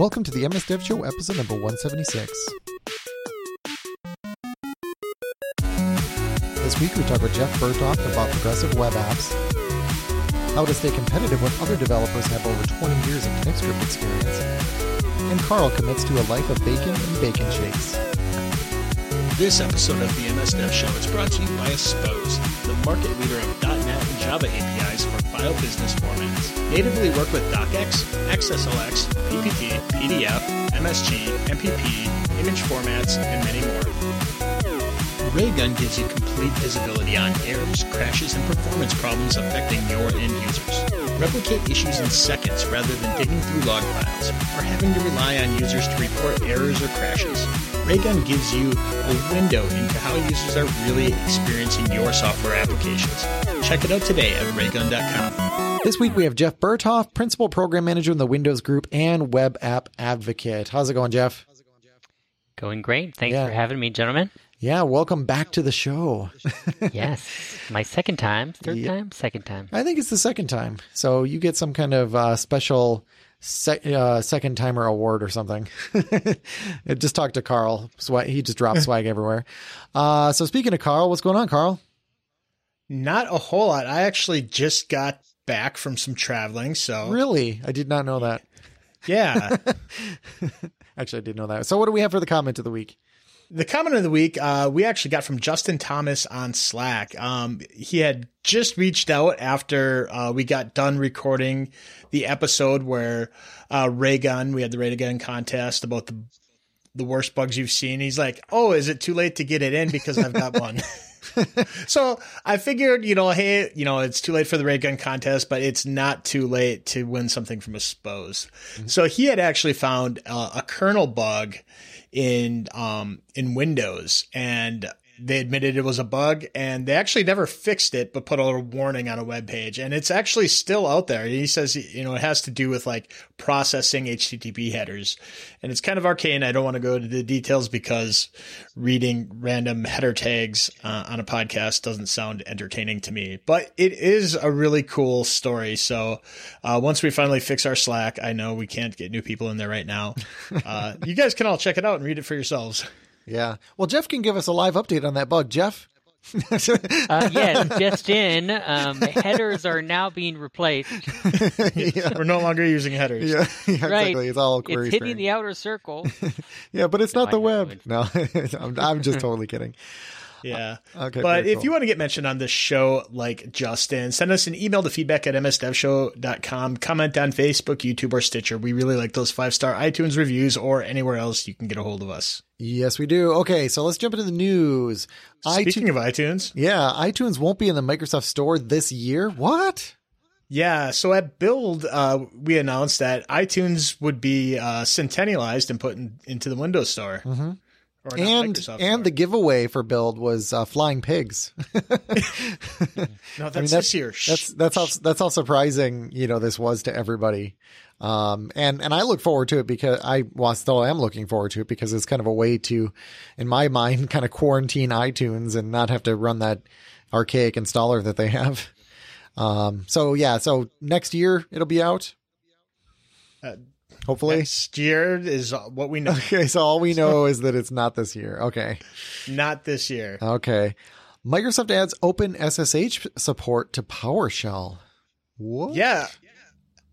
Welcome to the MS Dev Show, episode number 176. This week we talk with Jeff Burtoft about progressive web apps, how to stay competitive when other developers have over 20 years of TypeScript experience, and Carl commits to a life of bacon and bacon shakes. This episode of the MS Dev Show is brought to you by Aspose, the market leader of Java APIs for file business formats. Natively work with DocX, XSLX, PPT, PDF, MSG, MPP, image formats, and many more. Raygun gives you complete visibility on errors, crashes, and performance problems affecting your end users. Replicate issues in seconds rather than digging through log files or having to rely on users to report errors or crashes. Raygun gives you a window into how users are really experiencing your software applications. Check it out today at raygun.com. This week we have Jeff Burtoft, Principal Program Manager in the Windows Group and Web App Advocate. How's it going, Jeff? How's it going Jeff? going great. Thanks Yeah. for having me, gentlemen. Yeah, welcome back to the show. yes. My second time. Third Yeah. time? Second time. I think it's the second time. So you get some kind of uh, special sec- uh, second timer award or something. just talk to Carl. Swag- he just drops swag everywhere. Uh, so speaking of Carl, what's going on, Carl? Not a whole lot. I actually just got back from some traveling, so Really? I did not know that. yeah. Actually, I did know that. So what do we have for the comment of the week? The comment of the week, uh, we actually got from Justin Thomas on Slack. Um, he had just reached out after uh, we got done recording the episode where uh, Raygun, we had the Raygun contest about the the worst bugs you've seen. He's like, "Oh, is it too late to get it in because I've got one?" so I figured, you know, hey, you know, it's too late for the Raygun contest, but it's not too late to win something from Aspose. So he had actually found uh, a kernel bug in um in Windows and they admitted it was a bug and they actually never fixed it but put a little warning on a web page. And it's actually still out there. He says you know it has to do with like processing http headers. And it's kind of arcane. I don't want to go into the details because reading random header tags uh, on a podcast doesn't sound entertaining to me. But it is a really cool story. So uh, once we finally fix our slack i know we can't get new people in there right now. Uh, you guys can all check it out and read it for yourselves Yeah. Well, Jeff can give us a live update on that bug. Jeff? Uh, yes, just in. Um, headers are now being replaced. we're no longer using headers yeah, yeah, Right. exactly. It's all query It's hitting sparing. the outer circle. Yeah, but it's not I the web. it's- No, I'm, I'm just totally kidding. Yeah. Okay, but if cool. you want to get mentioned on this show like Justin, send us an email to feedback at msdevshow.com. Comment on Facebook, YouTube, or Stitcher. We really like those five star iTunes reviews or anywhere else you can get a hold of us. Yes, we do. Okay, so let's jump into the news. Speaking iTunes, of iTunes, yeah, iTunes won't be in the Microsoft Store this year. What? yeah. So at Build, uh, we announced that iTunes would be uh, centennialized and put in, into the Windows Store. Mhm. And Microsoft and the giveaway for Build was uh, flying pigs. no, that's, that's- this year. That's that's how that's how surprising you know this was to everybody. Um, and and I look forward to it because I well still am looking forward to it because it's kind of a way to, in my mind, kind of quarantine iTunes and not have to run that archaic installer that they have. Um, so yeah, so next year it'll be out. Uh, Hopefully. Next year is what we know. Okay, so all we know is that it's not this year. Okay. Not this year. Okay. Microsoft adds open SSH support to PowerShell. What? Yeah.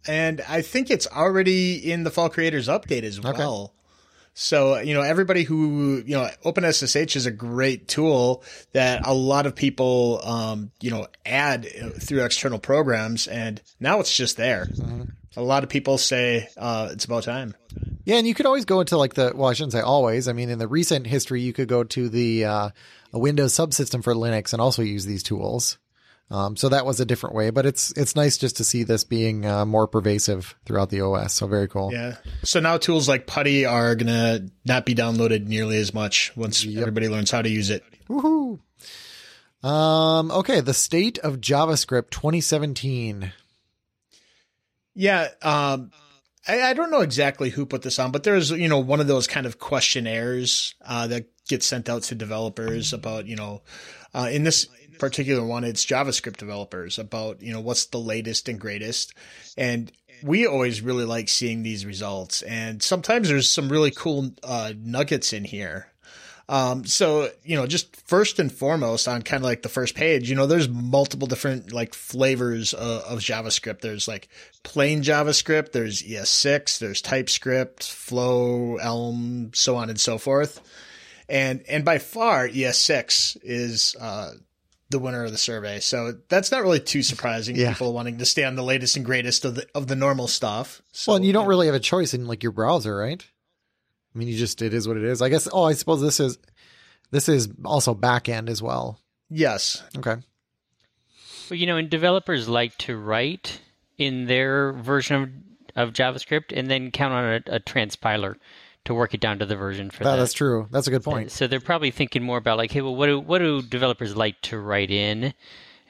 And I think it's already in the Fall Creators update as Okay. well. So, you know, everybody who, you know, OpenSSH is a great tool that a lot of people, um, you know, add through external programs. And now it's just there. Mm-hmm. A lot of people say, uh, it's about time. Yeah, and you could always go into like the well, I shouldn't say always. I mean, in the recent history, you could go to the uh, a Windows subsystem for Linux and also use these tools. Um, so that was a different way, but it's it's nice just to see this being uh, more pervasive throughout the OS. So very cool. Yeah. So now tools like Putty are going to not be downloaded nearly as much once everybody learns how to use it. Woohoo! Um, okay, the state of JavaScript 2017. Yeah. Um, I, I don't know exactly who put this on, but there's, you know, one of those kind of questionnaires, uh, that gets sent out to developers about, you know, uh, in this particular one, it's JavaScript developers about, you know, what's the latest and greatest. And we always really like seeing these results, and sometimes there's some really cool uh, nuggets in here. Um, so, you know, just first and foremost on kind of like the first page, you know, there's multiple different like flavors of, of JavaScript. There's like plain JavaScript, there's ES6, there's TypeScript, Flow, Elm, so on and so forth. And, and by far ES6 is, uh, the winner of the survey. So that's not really too surprising. Yeah. People wanting to stay on the latest and greatest of the, of the normal stuff. So, well, and you don't really have a choice in like your browser, right? I mean, you just it is what it is. I guess. Oh, I suppose this is this is also back end as well. Yes. Okay. Well, you know, and developers like to write in their version of, of JavaScript and then count on a, a transpiler to work it down to the version for That, that. that's true. That's a good point. So they're probably thinking more about like, hey, well, what do what do developers like to write in?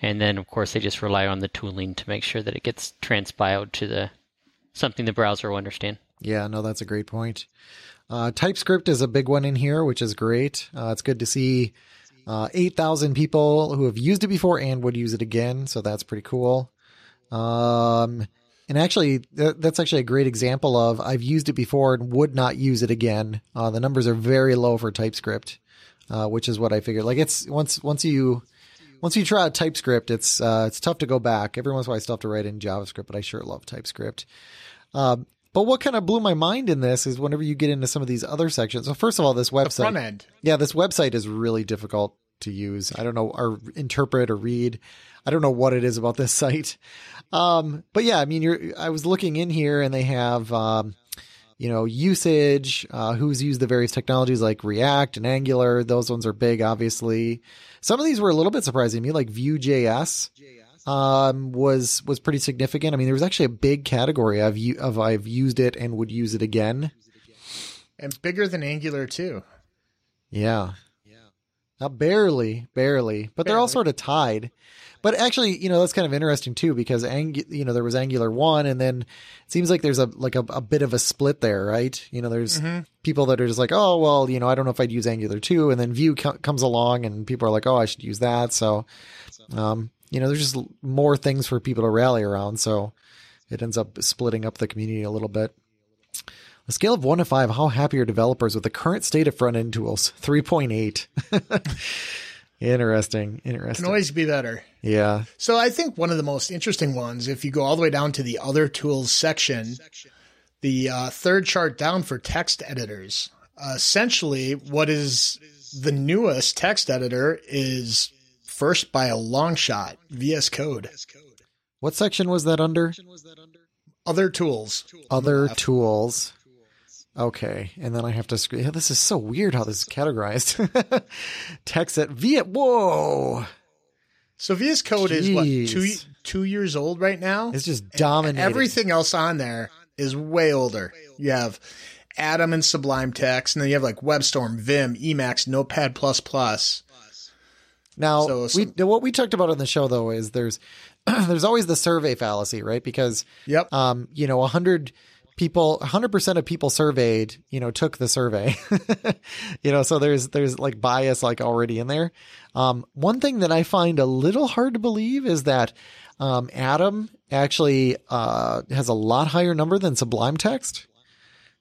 And then of course they just rely on the tooling to make sure that it gets transpiled to the something the browser will understand. Yeah, no, that's a great point. Uh, TypeScript is a big one in here, which is great. Uh, it's good to see uh, 8,000 people who have used it before and would use it again. So that's pretty cool. Um, and actually, th- that's actually a great example of I've used it before and would not use it again. Uh, the numbers are very low for TypeScript, uh, which is what I figured. Like it's once once you once you try out TypeScript, it's uh, it's tough to go back. Every once in a while, I still have to write in JavaScript, but I sure love TypeScript. Um, but what kind of blew my mind in this is whenever you get into some of these other sections. So first of all, this website, Front end. yeah, this website is really difficult to use. I don't know or interpret or read. I don't know what it is about this site. Um, but yeah, I mean, you're, I was looking in here and they have, um, you know, usage, uh, who's used the various technologies like React and Angular. Those ones are big, obviously. Some of these were a little bit surprising to me, like Vue.js um, was was pretty significant. I mean, there was actually a big category of u- of I've used it and would use it again. And bigger than Angular too. Yeah, yeah, uh, barely, barely, but they're all sort of tied. But actually, you know, that's kind of interesting too because Ang- you know there was Angular one, and then it seems like there's a like a, a bit of a split there, right? You know, there's people that are just like, oh well, you know, I don't know if I'd use Angular two, and then Vue co- comes along, and people are like, oh, I should use that. So, um, you know, there's just more things for people to rally around, so it ends up splitting up the community a little bit. A scale of one to five, how happy are developers with the current state of front end tools? Three point eight. interesting, interesting. Can always be better. yeah, So I think one of the most interesting ones, if you go all the way down to the other tools section, the uh, third chart down for text editors. Uh, essentially, what is the newest text editor is first by a long shot, VS Code. what section was that under? Other tools. Other tools. Okay, and then I have to screen. Yeah, this is so weird how this is categorized. Text at via. Whoa, So VS Code is what two two years old right now. it's just dominating. Everything else on there is way older. You have Atom and Sublime Text, and then you have like WebStorm, Vim, Emacs, Notepad plus plus. Now, So we what we talked about on the show though is there's there's always the survey fallacy, right? Because Yep. um, you know, a hundred people, a hundred percent of people surveyed, you know, took the survey. you know, so there's there's like bias like already in there. Um, one thing that I find a little hard to believe is that um, Atom actually uh, has a lot higher number than Sublime Text.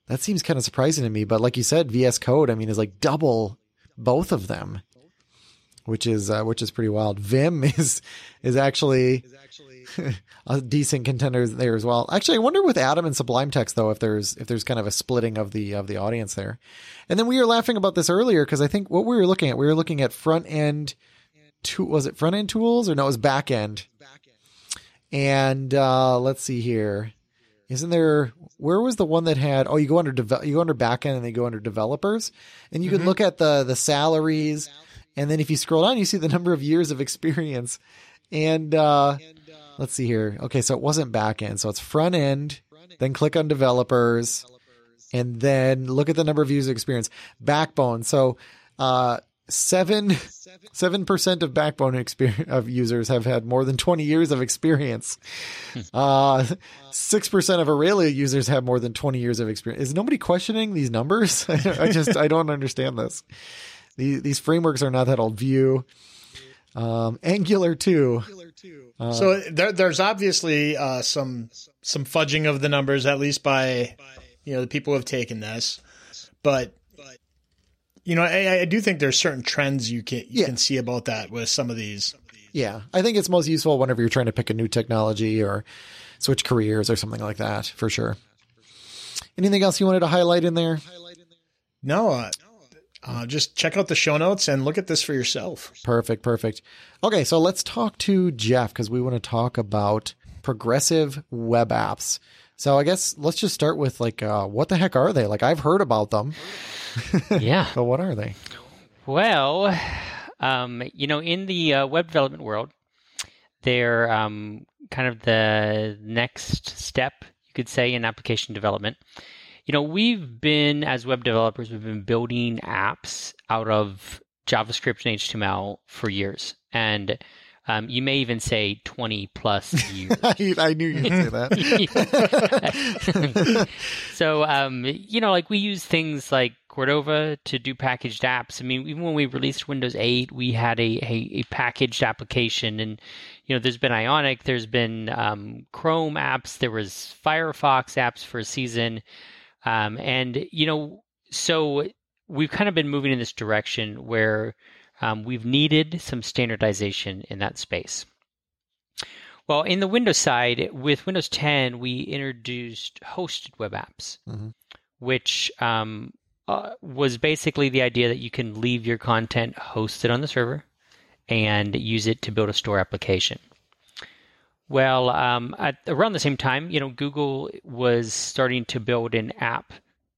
That seems kind of surprising to me, but like you said, VS Code, I mean, is like double both of them which is uh, which is pretty wild. Vim is is actually a decent contender there as well. Actually, I wonder with Atom and Sublime Text though if there's if there's kind of a splitting of the of the audience there. And then we were laughing about this earlier because I think what we were looking at we were looking at front end to was it front end tools or no it was back end. And uh, let's see here. Isn't there where was the one that had oh you go under deve- you go under backend and they go under developers and you can look at the the salaries and then if you scroll down you see the number of years of experience. And uh let's see here. Okay so it wasn't back end, so it's front end then click on developers and then look at the number of years of experience. Backbone. So uh seven seven percent of backbone experience of users have had more than 20 years of experience. Uh six percent of aurelia users have more than 20 years of experience. Is nobody questioning these numbers? I just i don't understand this these, these frameworks are not that old Vue um angular too. Uh, So there, there's obviously uh, some some fudging of the numbers, at least by you know the people who have taken this, but you know I, I do think there's certain trends you can you Yeah. can see about that with some of these. yeah, I think it's most useful whenever you're trying to pick a new technology or switch careers or something like that, for sure. Anything else you wanted to highlight in there? No, uh, uh, just check out the show notes and look at this for yourself. Perfect, perfect. Okay, so let's talk to Jeff because we want to talk about progressive web apps. So I guess let's just start with like, uh, what the heck are they? Like I've heard about them, yeah. but what are they? Well, um, you know, in the uh, web development world, they're um, kind of the next step, you could say, in application development. You know, we've been, as web developers, we've been building apps out of JavaScript and HTML for years. And um, you may even say 20 plus years. I, I knew you would say that. so um, you know, like we use things like Cordova to do packaged apps. I mean, even when we released Windows 8, we had a, a, a packaged application, and you know, there's been Ionic, there's been um, Chrome apps, there was Firefox apps for a season, um, and you know, so we've kind of been moving in this direction where um, we've needed some standardization in that space. Well, in the Windows side, with Windows 10, we introduced hosted web apps, Mhm. which um, uh, was basically the idea that you can leave your content hosted on the server and use it to build a store application. Well, um, at around the same time, you know, Google was starting to build an app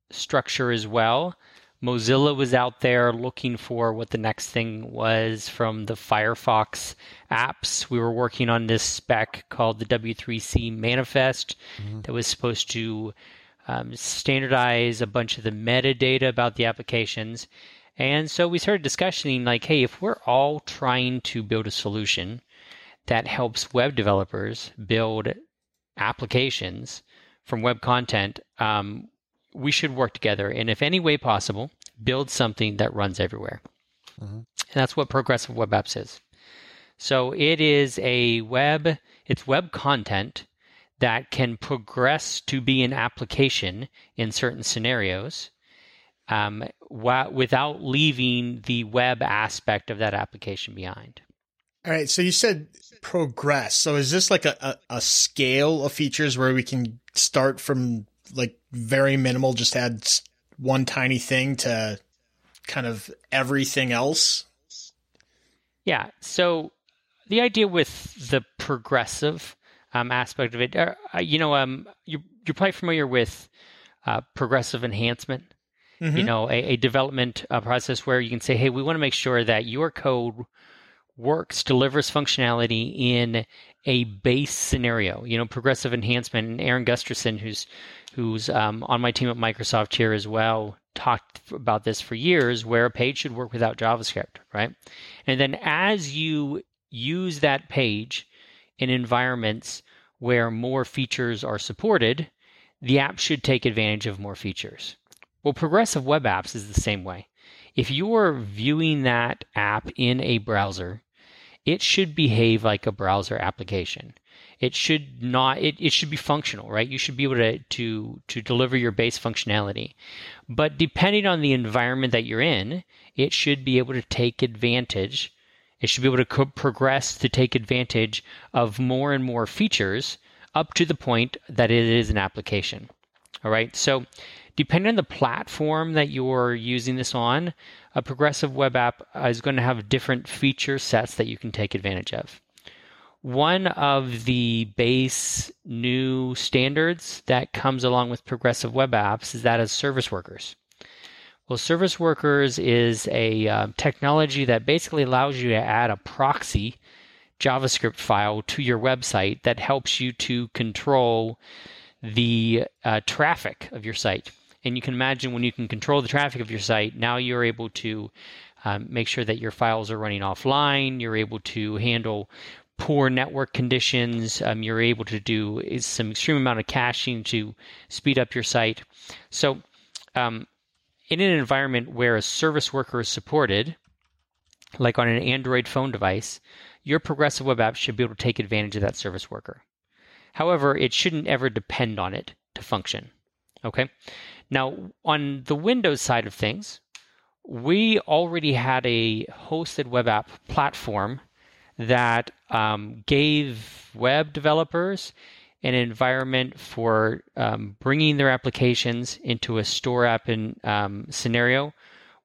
structure as well. Mozilla was out there looking for what the next thing was from the Firefox apps. We were working on this spec called the W3C manifest that was supposed to um, standardize a bunch of the metadata about the applications. And so we started discussing like, hey, if we're all trying to build a solution that helps web developers build applications from web content, um, we should work together and, if any way possible, build something that runs everywhere. Mm-hmm. And that's what progressive web apps is. So it is a web, it's web content that can progress to be an application in certain scenarios um, wha- without leaving the web aspect of that application behind. All right, so you said progress. So is this like a, a, a scale of features where we can start from like very minimal, just add one tiny thing to kind of everything else? Yeah. So the idea with the progressive um, aspect of it, uh, uh, you know, um, you, you're probably familiar with uh, progressive enhancement. You Mhm. know, a, a development uh, process where you can say, hey, we want to make sure that your code works, delivers functionality in a base scenario. You know, progressive enhancement. And Aaron Gustafson, who's who's um, on my team at Microsoft here as well, talked about this for years, where a page should work without JavaScript, right? And then as you use that page in environments where more features are supported, the app should take advantage of more features. Well, progressive web apps is the same way. If you're viewing that app in a browser, it should behave like a browser application. It should not it, it should be functional, right? You should be able to, to to deliver your base functionality. But depending on the environment that you're in, it should be able to take advantage it should be able to co- progress to take advantage of more and more features up to the point that it is an application. All right. So, depending on the platform that you're using this on, a progressive web app is going to have different feature sets that you can take advantage of. One of the base new standards that comes along with progressive web apps is that of service workers. Well, service workers is a uh, technology that basically allows you to add a proxy JavaScript file to your website that helps you to control the uh, traffic of your site. And you can imagine when you can control the traffic of your site, now you're able to um, make sure that your files are running offline. You're able to handle poor network conditions. Um, you're able to do some extreme amount of caching to speed up your site. So, um, in an environment where a service worker is supported, like on an Android phone device, your progressive web app should be able to take advantage of that service worker. However, it shouldn't ever depend on it to function. Okay. Now, on the Windows side of things, we already had a hosted web app platform that um, gave web developers an environment for um, bringing their applications into a store app um, scenario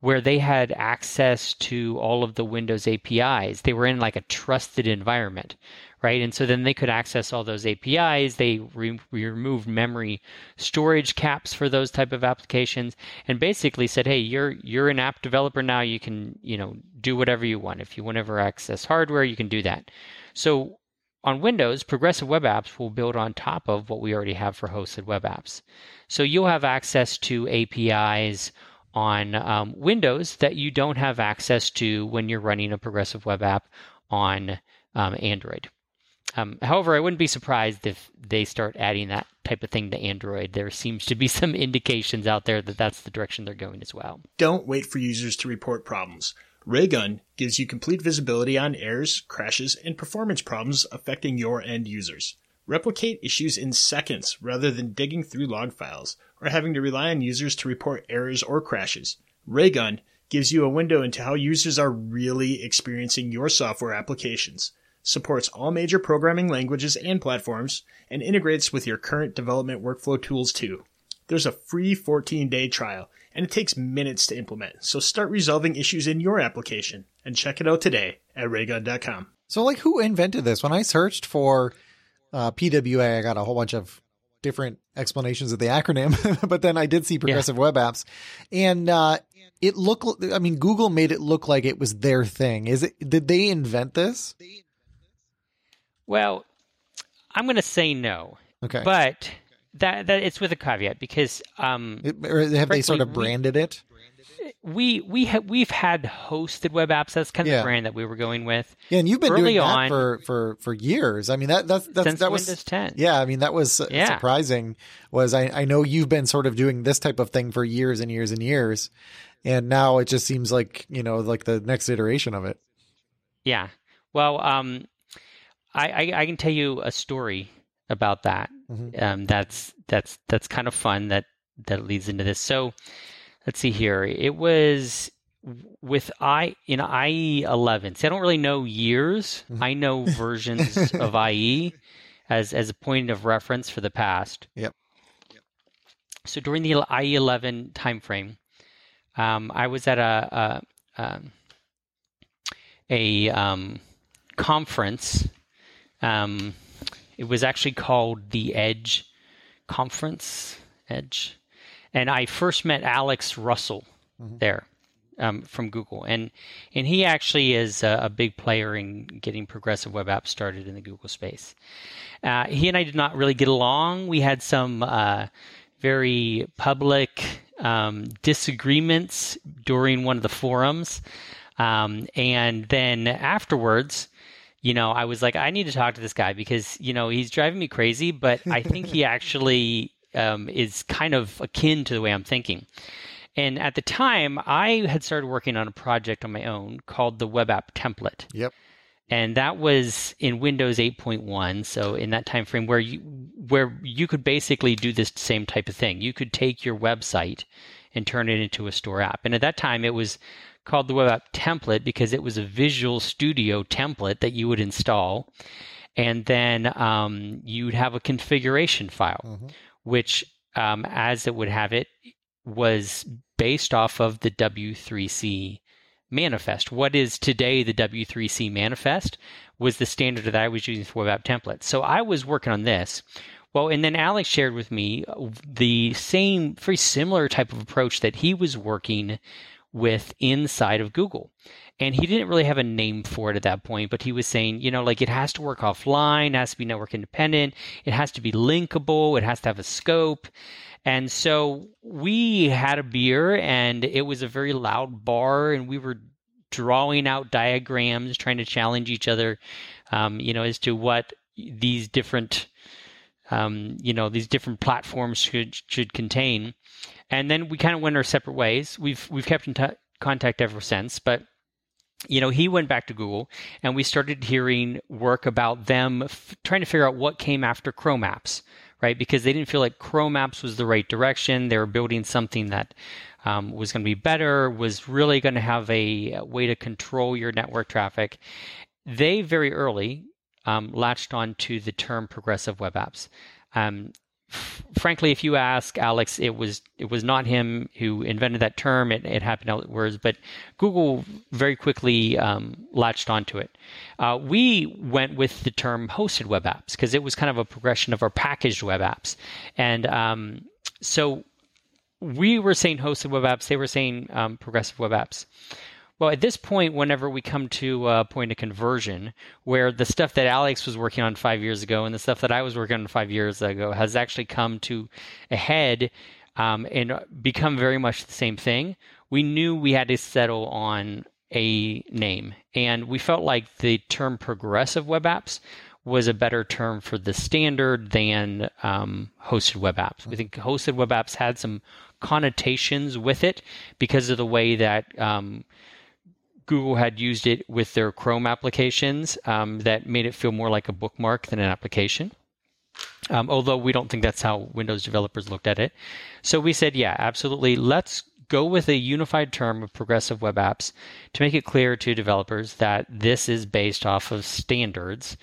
where they had access to all of the Windows APIs. They were in like a trusted environment, right? And so then they could access all those APIs. They re- removed memory storage caps for those type of applications, and basically said, "Hey, you're you're an app developer now. You can you know do whatever you want. If you want to ever access hardware, you can do that." So on Windows, progressive web apps will build on top of what we already have for hosted web apps. So you'll have access to APIs on um, Windows that you don't have access to when you're running a progressive web app on um, Android. Um, however, I wouldn't be surprised if they start adding that type of thing to Android. There seems to be some indications out there that that's the direction they're going as well. Don't wait for users to report problems. Raygun gives you complete visibility on errors, crashes, and performance problems affecting your end users. Replicate issues in seconds rather than digging through log files or having to rely on users to report errors or crashes. Raygun gives you a window into how users are really experiencing your software applications, supports all major programming languages and platforms, and integrates with your current development workflow tools too. There's a free 14 day trial and it takes minutes to implement. So start resolving issues in your application and check it out today at raygun.com. So, like, who invented this? When I searched for uh, PWA, I got a whole bunch of different explanations of the acronym, but then I did see progressive yeah. web apps, and uh, it looked. I mean, Google made it look like it was their thing. Is it? Did they invent this? Well, I'm going to say no. Okay, but that that it's with a caveat because um, it, or have they sort of branded we, it? We we have we've had hosted web apps. That's kind of yeah. the brand that we were going with. Yeah, and you've been Early doing that on, for, for for years. I mean that that's, that's since that Windows was 10. Yeah, I mean that was yeah. surprising. Was I I know you've been sort of doing this type of thing for years and years and years, and now it just seems like you know like the next iteration of it. Yeah. Well, um, I, I, I can tell you a story about that. Mm-hmm. Um, that's that's that's kind of fun. That that leads into this. So let's see here. It was with I in IE 11. See, I don't really know years. Mm-hmm. I know versions of IE as as a point of reference for the past. Yep. yep. So during the IE 11 timeframe, um, I was at a a, um, a um, conference. Um, it was actually called the Edge Conference. Edge, and I first met Alex Russell mm-hmm. there um, from Google, and and he actually is a, a, big player in getting progressive web apps started in the Google space. Uh, he and I did not really get along. We had some uh, very public um, disagreements during one of the forums, um, and then afterwards you know, I was like, I need to talk to this guy because, you know, he's driving me crazy, but I think he actually um, is kind of akin to the way I'm thinking. And at the time, I had started working on a project on my own called the Web App Template. Yep. And that was in Windows 8.1, so in that time frame where you where you could basically do this same type of thing. You could take your website and turn it into a store app. And at that time, it was called the web app template because it was a Visual Studio template that you would install. And then um, you'd have a configuration file, mm-hmm. which, um, as it would have it, was based off of the W3C manifest. What is today the W3C manifest was the standard that I was using for web app templates. So I was working on this. Well, and then Alex shared with me the same, very similar type of approach that he was working with inside of Google. And he didn't really have a name for it at that point, but he was saying, you know, like it has to work offline, has to be network independent, it has to be linkable, it has to have a scope. And so we had a beer and it was a very loud bar and we were drawing out diagrams, trying to challenge each other, um, you know, as to what these different, um, you know, these different platforms should should contain and then we kind of went our separate ways. We've we've kept in t- contact ever since, but you know, he went back to Google and we started hearing work about them f- trying to figure out what came after Chrome apps, right? Because they didn't feel like Chrome apps was the right direction. They were building something that um, was going to be better, was really going to have a way to control your network traffic. They very early um, latched on to the term progressive web apps. Um, frankly, if you ask Alex, it was it was not him who invented that term. It, it happened outwards, but Google very quickly um, latched onto it. Uh, we went with the term hosted web apps because it was kind of a progression of our packaged web apps, and um, so we were saying hosted web apps. They were saying um, progressive web apps. Well, at this point, whenever we come to a point of conversion, where the stuff that Alex was working on five years ago and the stuff that I was working on five years ago has actually come to a head um, and become very much the same thing, we knew we had to settle on a name. And we felt like the term progressive web apps was a better term for the standard than um, hosted web apps. We think hosted web apps had some connotations with it because of the way that um, Google had used it with their Chrome applications um, that made it feel more like a bookmark than an application. Um, although we don't think that's how Windows developers looked at it. So we said, yeah, absolutely. Let's go with a unified term of progressive web apps to make it clear to developers that this is based off of standards.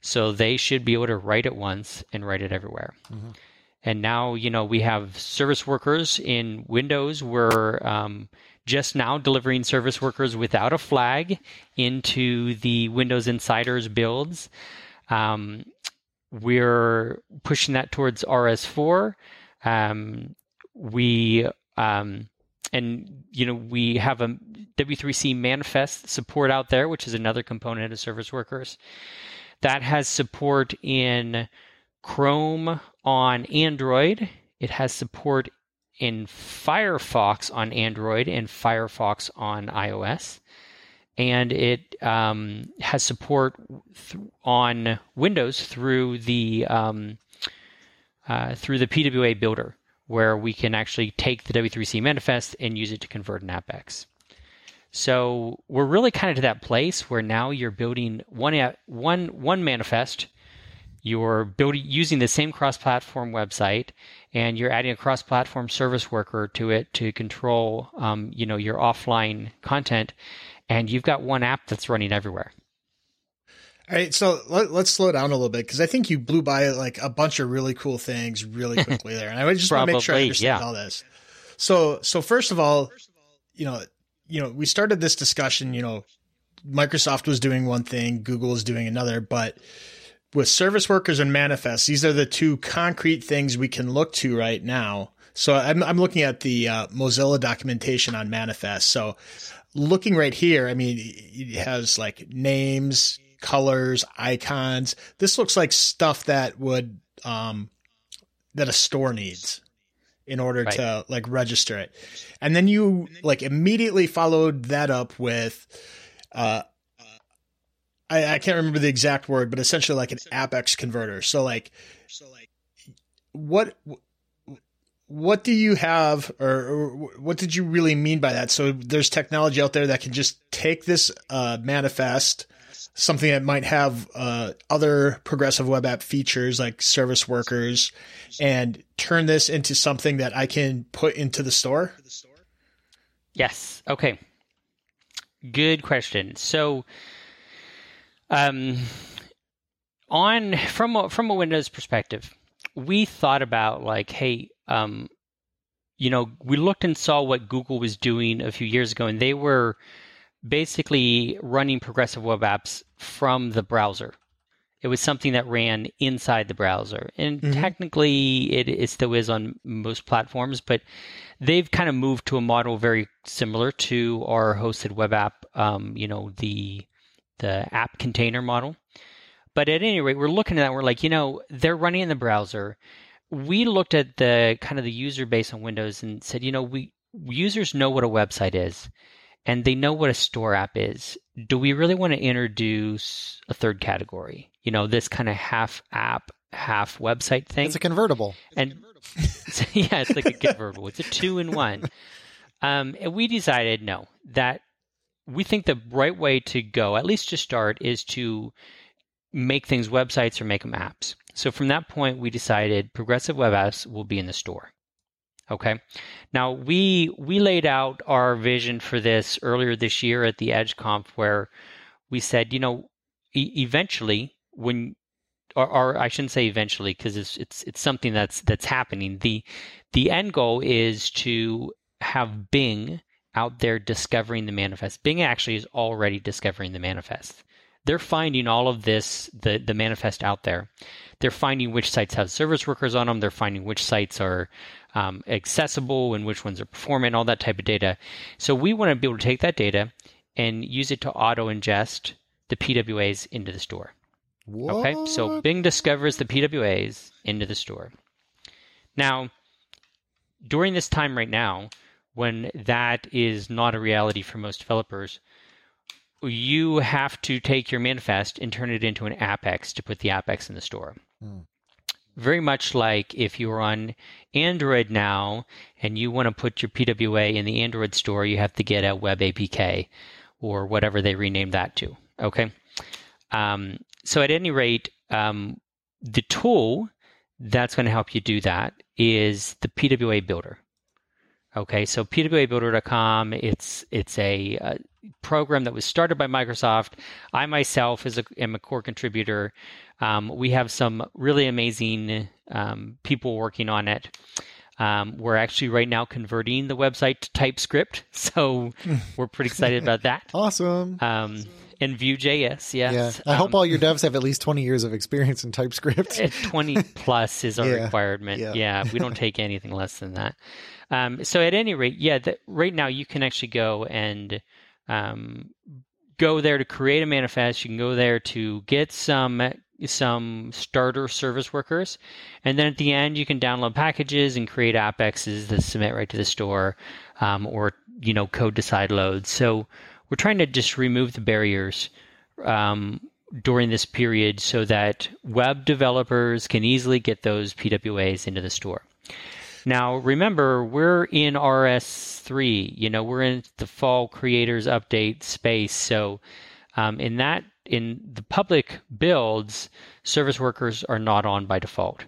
So they should be able to write it once and write it everywhere. Mm-hmm. And now, you know, we have service workers in Windows where um, just now delivering service workers without a flag into the Windows Insiders builds. Um, we're pushing that towards RS4. Um, we um, and you know we have a W3C manifest support out there, which is another component of service workers that has support in Chrome on Android. It has support in Firefox on Android and Firefox on iOS. And it um, has support th- on Windows through the um, uh, through the PWA builder, where we can actually take the W3C manifest and use it to convert an AppX. So we're really kind of to that place where now you're building one one one manifest you're building using the same cross-platform website and you're adding a cross-platform service worker to it to control um, you know your offline content and you've got one app that's running everywhere all right so let, us slow down a little bit because i think you blew by like a bunch of really cool things really quickly there and i just want to make sure i understand yeah. all this so so first of all you know you know we started this discussion you know microsoft was doing one thing google is doing another but with service workers and manifests, these are the two concrete things we can look to right now. So I'm, I'm looking at the uh, Mozilla documentation on manifest. So looking right here, I mean, it has like names, colors, icons. This looks like stuff that would, um, that a store needs in order right. to like register it. And then you like immediately followed that up with, uh, I, I can't remember the exact word, but essentially like an AppX converter. So like, so like, what what do you have, or, or, what did you really mean by that? So there's technology out there that can just take this uh, manifest, something that might have uh, other progressive web app features like service workers, and turn this into something that I can put into the store. Yes. Okay. Good question. So um, on from a, from a Windows perspective, we thought about like, hey, um, you know, we looked and saw what Google was doing a few years ago, and they were basically running progressive web apps from the browser. It was something that ran inside the browser, and mm-hmm. technically, it, it still is on most platforms, but they've kind of moved to a model very similar to our hosted web app. Um, you know, the the app container model. But at any rate, we're looking at that. we're like, you know, they're running in the browser. We looked at the kind of the user base on Windows and said, you know, we users know what a website is and they know what a store app is. Do we really want to introduce a third category? You know, this kind of half app, half website thing. It's a convertible. And yeah, it's like a convertible. It's a two in one. Um, and we decided no, that we think the right way to go, at least to start, is to make things websites or make them apps. So from that point, we decided Progressive Web Apps will be in the store. Okay. Now we we laid out our vision for this earlier this year at the EdgeConf, where we said, you know, e- eventually when or, or, I shouldn't say eventually because it's it's it's something that's that's happening. The the end goal is to have Bing out there discovering the manifest. Bing actually is already discovering the manifest. They're finding all of this the the manifest out there. They're finding which sites have service workers on them. They're finding which sites are um, accessible and which ones are performant, all that type of data. So we want to be able to take that data and use it to auto ingest the PWAs into the store. What? Okay, so Bing discovers the PWAs into the store. Now, during this time right now, when that is not a reality for most developers, you have to take your manifest and turn it into an AppX to put the AppX in the store. Hmm very much like if you're on Android now and you want to put your PWA in the Android store, you have to get a web APK or whatever they renamed that to. Okay. Um, so at any rate, um, the tool that's going to help you do that is the PWA Builder. Okay, so pwabuilder.com, it's it's a, a, program that was started by Microsoft. I myself is a, am a core contributor. Um, we have some really amazing um, people working on it. Um, we're actually right now converting the website to TypeScript, so we're pretty excited about that. Awesome. Um, and Vue.js, yes. Yeah. I hope um, all your devs have at least 20 years of experience in TypeScript. 20 plus is our yeah. requirement. Yeah. yeah. we don't take anything less than that. Um, so at any rate, yeah, the, right now you can actually go and um, go there to create a manifest. You can go there to get some some starter service workers, and then at the end you can download packages and create appxes that submit right to the store, um, or you know code to side loads. So we're trying to just remove the barriers. Um, during this period, so that web developers can easily get those PWAs into the store. Now, remember, we're in RS3. You know, we're in the fall creators update space. So, um, in that, in the public builds, service workers are not on by default.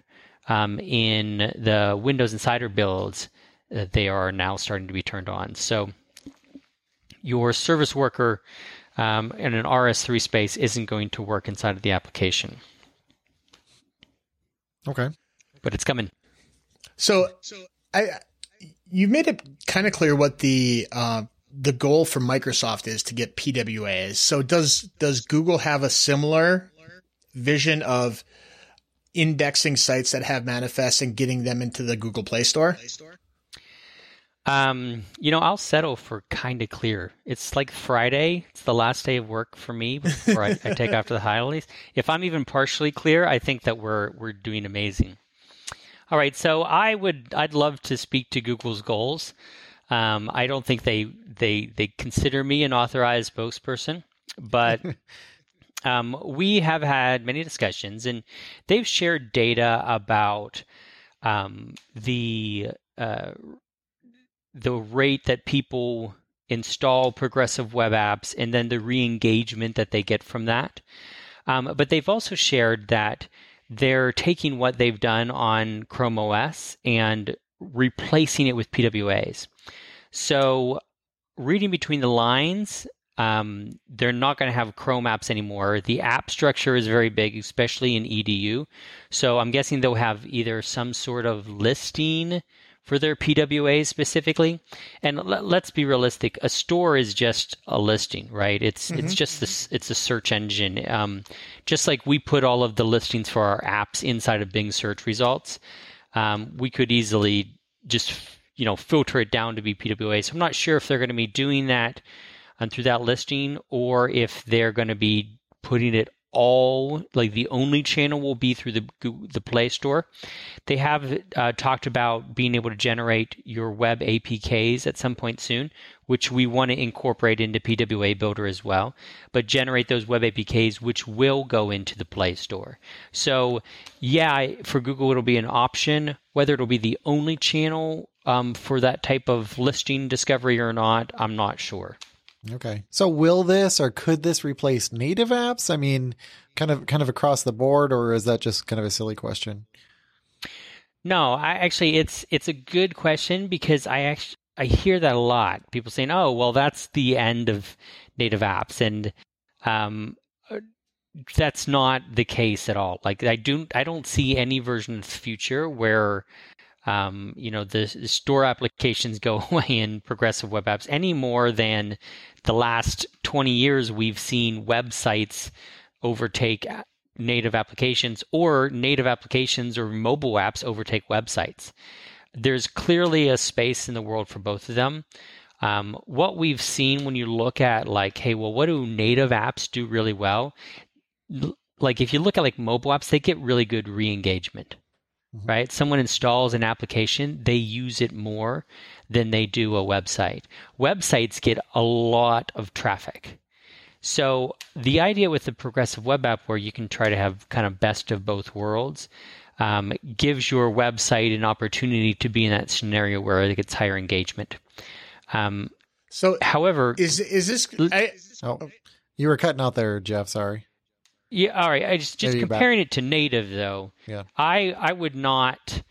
Um, in the Windows Insider builds, uh, they are now starting to be turned on. So, your service worker um, in an RS3 space isn't going to work inside of the application. Okay. But it's coming. So, I you've made it kind of clear what the uh, the goal for Microsoft is to get PWAs. So does does Google have a similar vision of indexing sites that have manifests and getting them into the Google Play Store? Um, you know, I'll settle for kind of clear. It's like Friday. It's the last day of work for me before I, I take to the holidays. If I'm even partially clear, I think that we're we're doing amazing. All right, so I would I'd love to speak to Google's goals. Um, I don't think they they they consider me an authorized spokesperson, but um, we have had many discussions, and they've shared data about um, the uh, the rate that people install progressive web apps, and then the re-engagement that they get from that. Um, but they've also shared that they're taking what they've done on Chrome OS and replacing it with PWAs. So, reading between the lines, um, they're not going to have Chrome apps anymore. The app structure is very big, especially in EDU. So, I'm guessing they'll have either some sort of listing for their PWAs specifically. And l- let's be realistic: a store is just a listing, right? It's mm-hmm. it's just this it's a search engine. Um, just like we put all of the listings for our apps inside of Bing search results, um, we could easily just you know filter it down to be PWA. So I'm not sure if they're going to be doing that um, through that listing or if they're going to be putting it all like the only channel will be through the the Play Store. They have uh, talked about being able to generate your web APKs at some point soon, which we want to incorporate into PWA Builder as well. But generate those web APKs, which will go into the Play Store. So, yeah, for Google it'll be an option. Whether it'll be the only channel um, for that type of listing discovery or not, I'm not sure. Okay. So will this or could this replace native apps? I mean, kind of kind of across the board or is that just kind of a silly question? No, I actually it's it's a good question because I actually I hear that a lot. People saying, "Oh, well, that's the end of native apps," and um, uh, that's not the case at all. Like I don't I don't see any version of the future where um, you know the, the, store applications go away in progressive web apps any more than the last 20 years we've seen websites overtake native applications or native applications or mobile apps overtake websites. There's clearly a space in the world for both of them. Um, what we've seen when you look at like hey well what do native apps do really well? Like if you look at like mobile apps they get really good re-engagement mm-hmm. right? Someone installs an application, they use it more than they do a website. Websites get a lot of traffic. So the idea with the progressive web app where you can try to have kind of best of both worlds um, gives your website an opportunity to be in that scenario where it gets higher engagement. Um, so, however, is is this? I, oh, you were cutting out there, Jeff. Sorry. Yeah, all right. I just just comparing back. it to native though. Yeah. I I would not.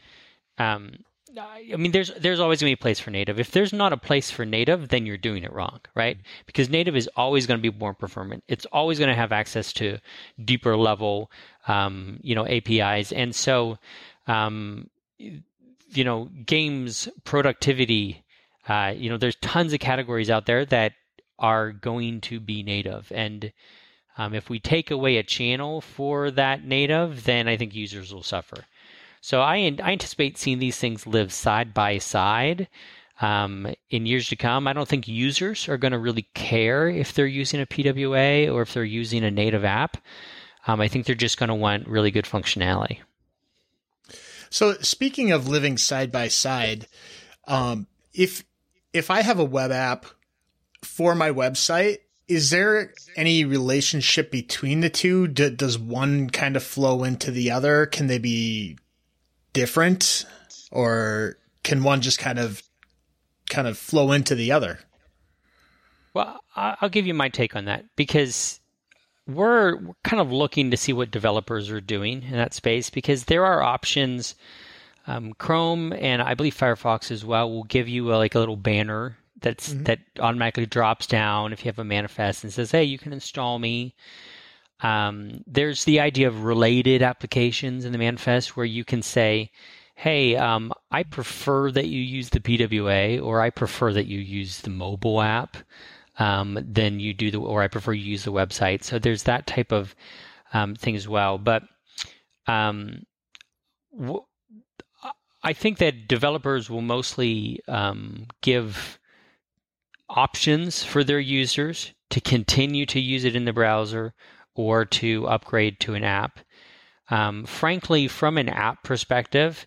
Um, I mean, there's there's always going to be a place for native. If there's not a place for native, then you're doing it wrong, right? Because native is always going to be more performant. It's always going to have access to deeper level, um, you know, APIs, and so, um, you know, games productivity. Uh, you know, there's tons of categories out there that are going to be native, and um, if we take away a channel for that native, then I think users will suffer. So I, I anticipate seeing these things live side by side um, in years to come. I don't think users are going to really care if they're using a PWA or if they're using a native app. Um, I think they're just going to want really good functionality. So speaking of living side by side, um, if if I have a web app for my website is there any relationship between the two? Does one kind of flow into the other? Can they be different, or can one just kind of kind of flow into the other? Well, I'll give you my take on that because we're, we're kind of looking to see what developers are doing in that space because there are options. Um, Chrome and I believe Firefox as well will give you a, like a little banner that's mm-hmm. that automatically drops down if you have a manifest and says, "Hey, you can install me." Um, there's the idea of related applications in the manifest where you can say, "Hey, um, I prefer that you use the PWA, or I prefer that you use the mobile app um, than you do the, or I prefer you use the website." So there's that type of um, thing as well. But um, w- I think that developers will mostly um, give options for their users to continue to use it in the browser or to upgrade to an app. Um, frankly, from an app perspective,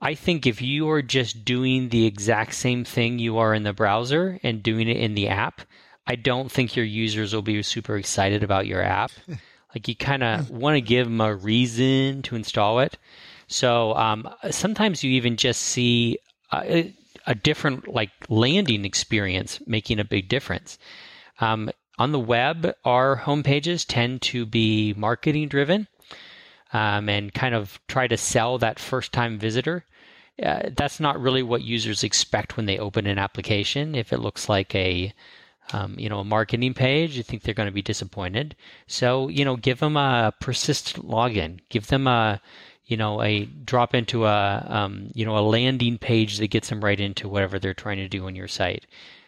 I think if you are just doing the exact same thing you are in the browser and doing it in the app, I don't think your users will be super excited about your app. like you kind of want to give them a reason to install it. So um, sometimes you even just see uh, a different like landing experience making a big difference. Um, on the web, our homepages tend to be marketing driven um, and kind of try to sell that first time visitor. Uh, that's not really what users expect when they open an application. If it looks like a um, you know, a marketing page, you think they're going to be disappointed. So, you know, give them a persistent login. Give them a, you know, a drop into a, um, you know, a landing page that gets them right into whatever they're trying to do on your site.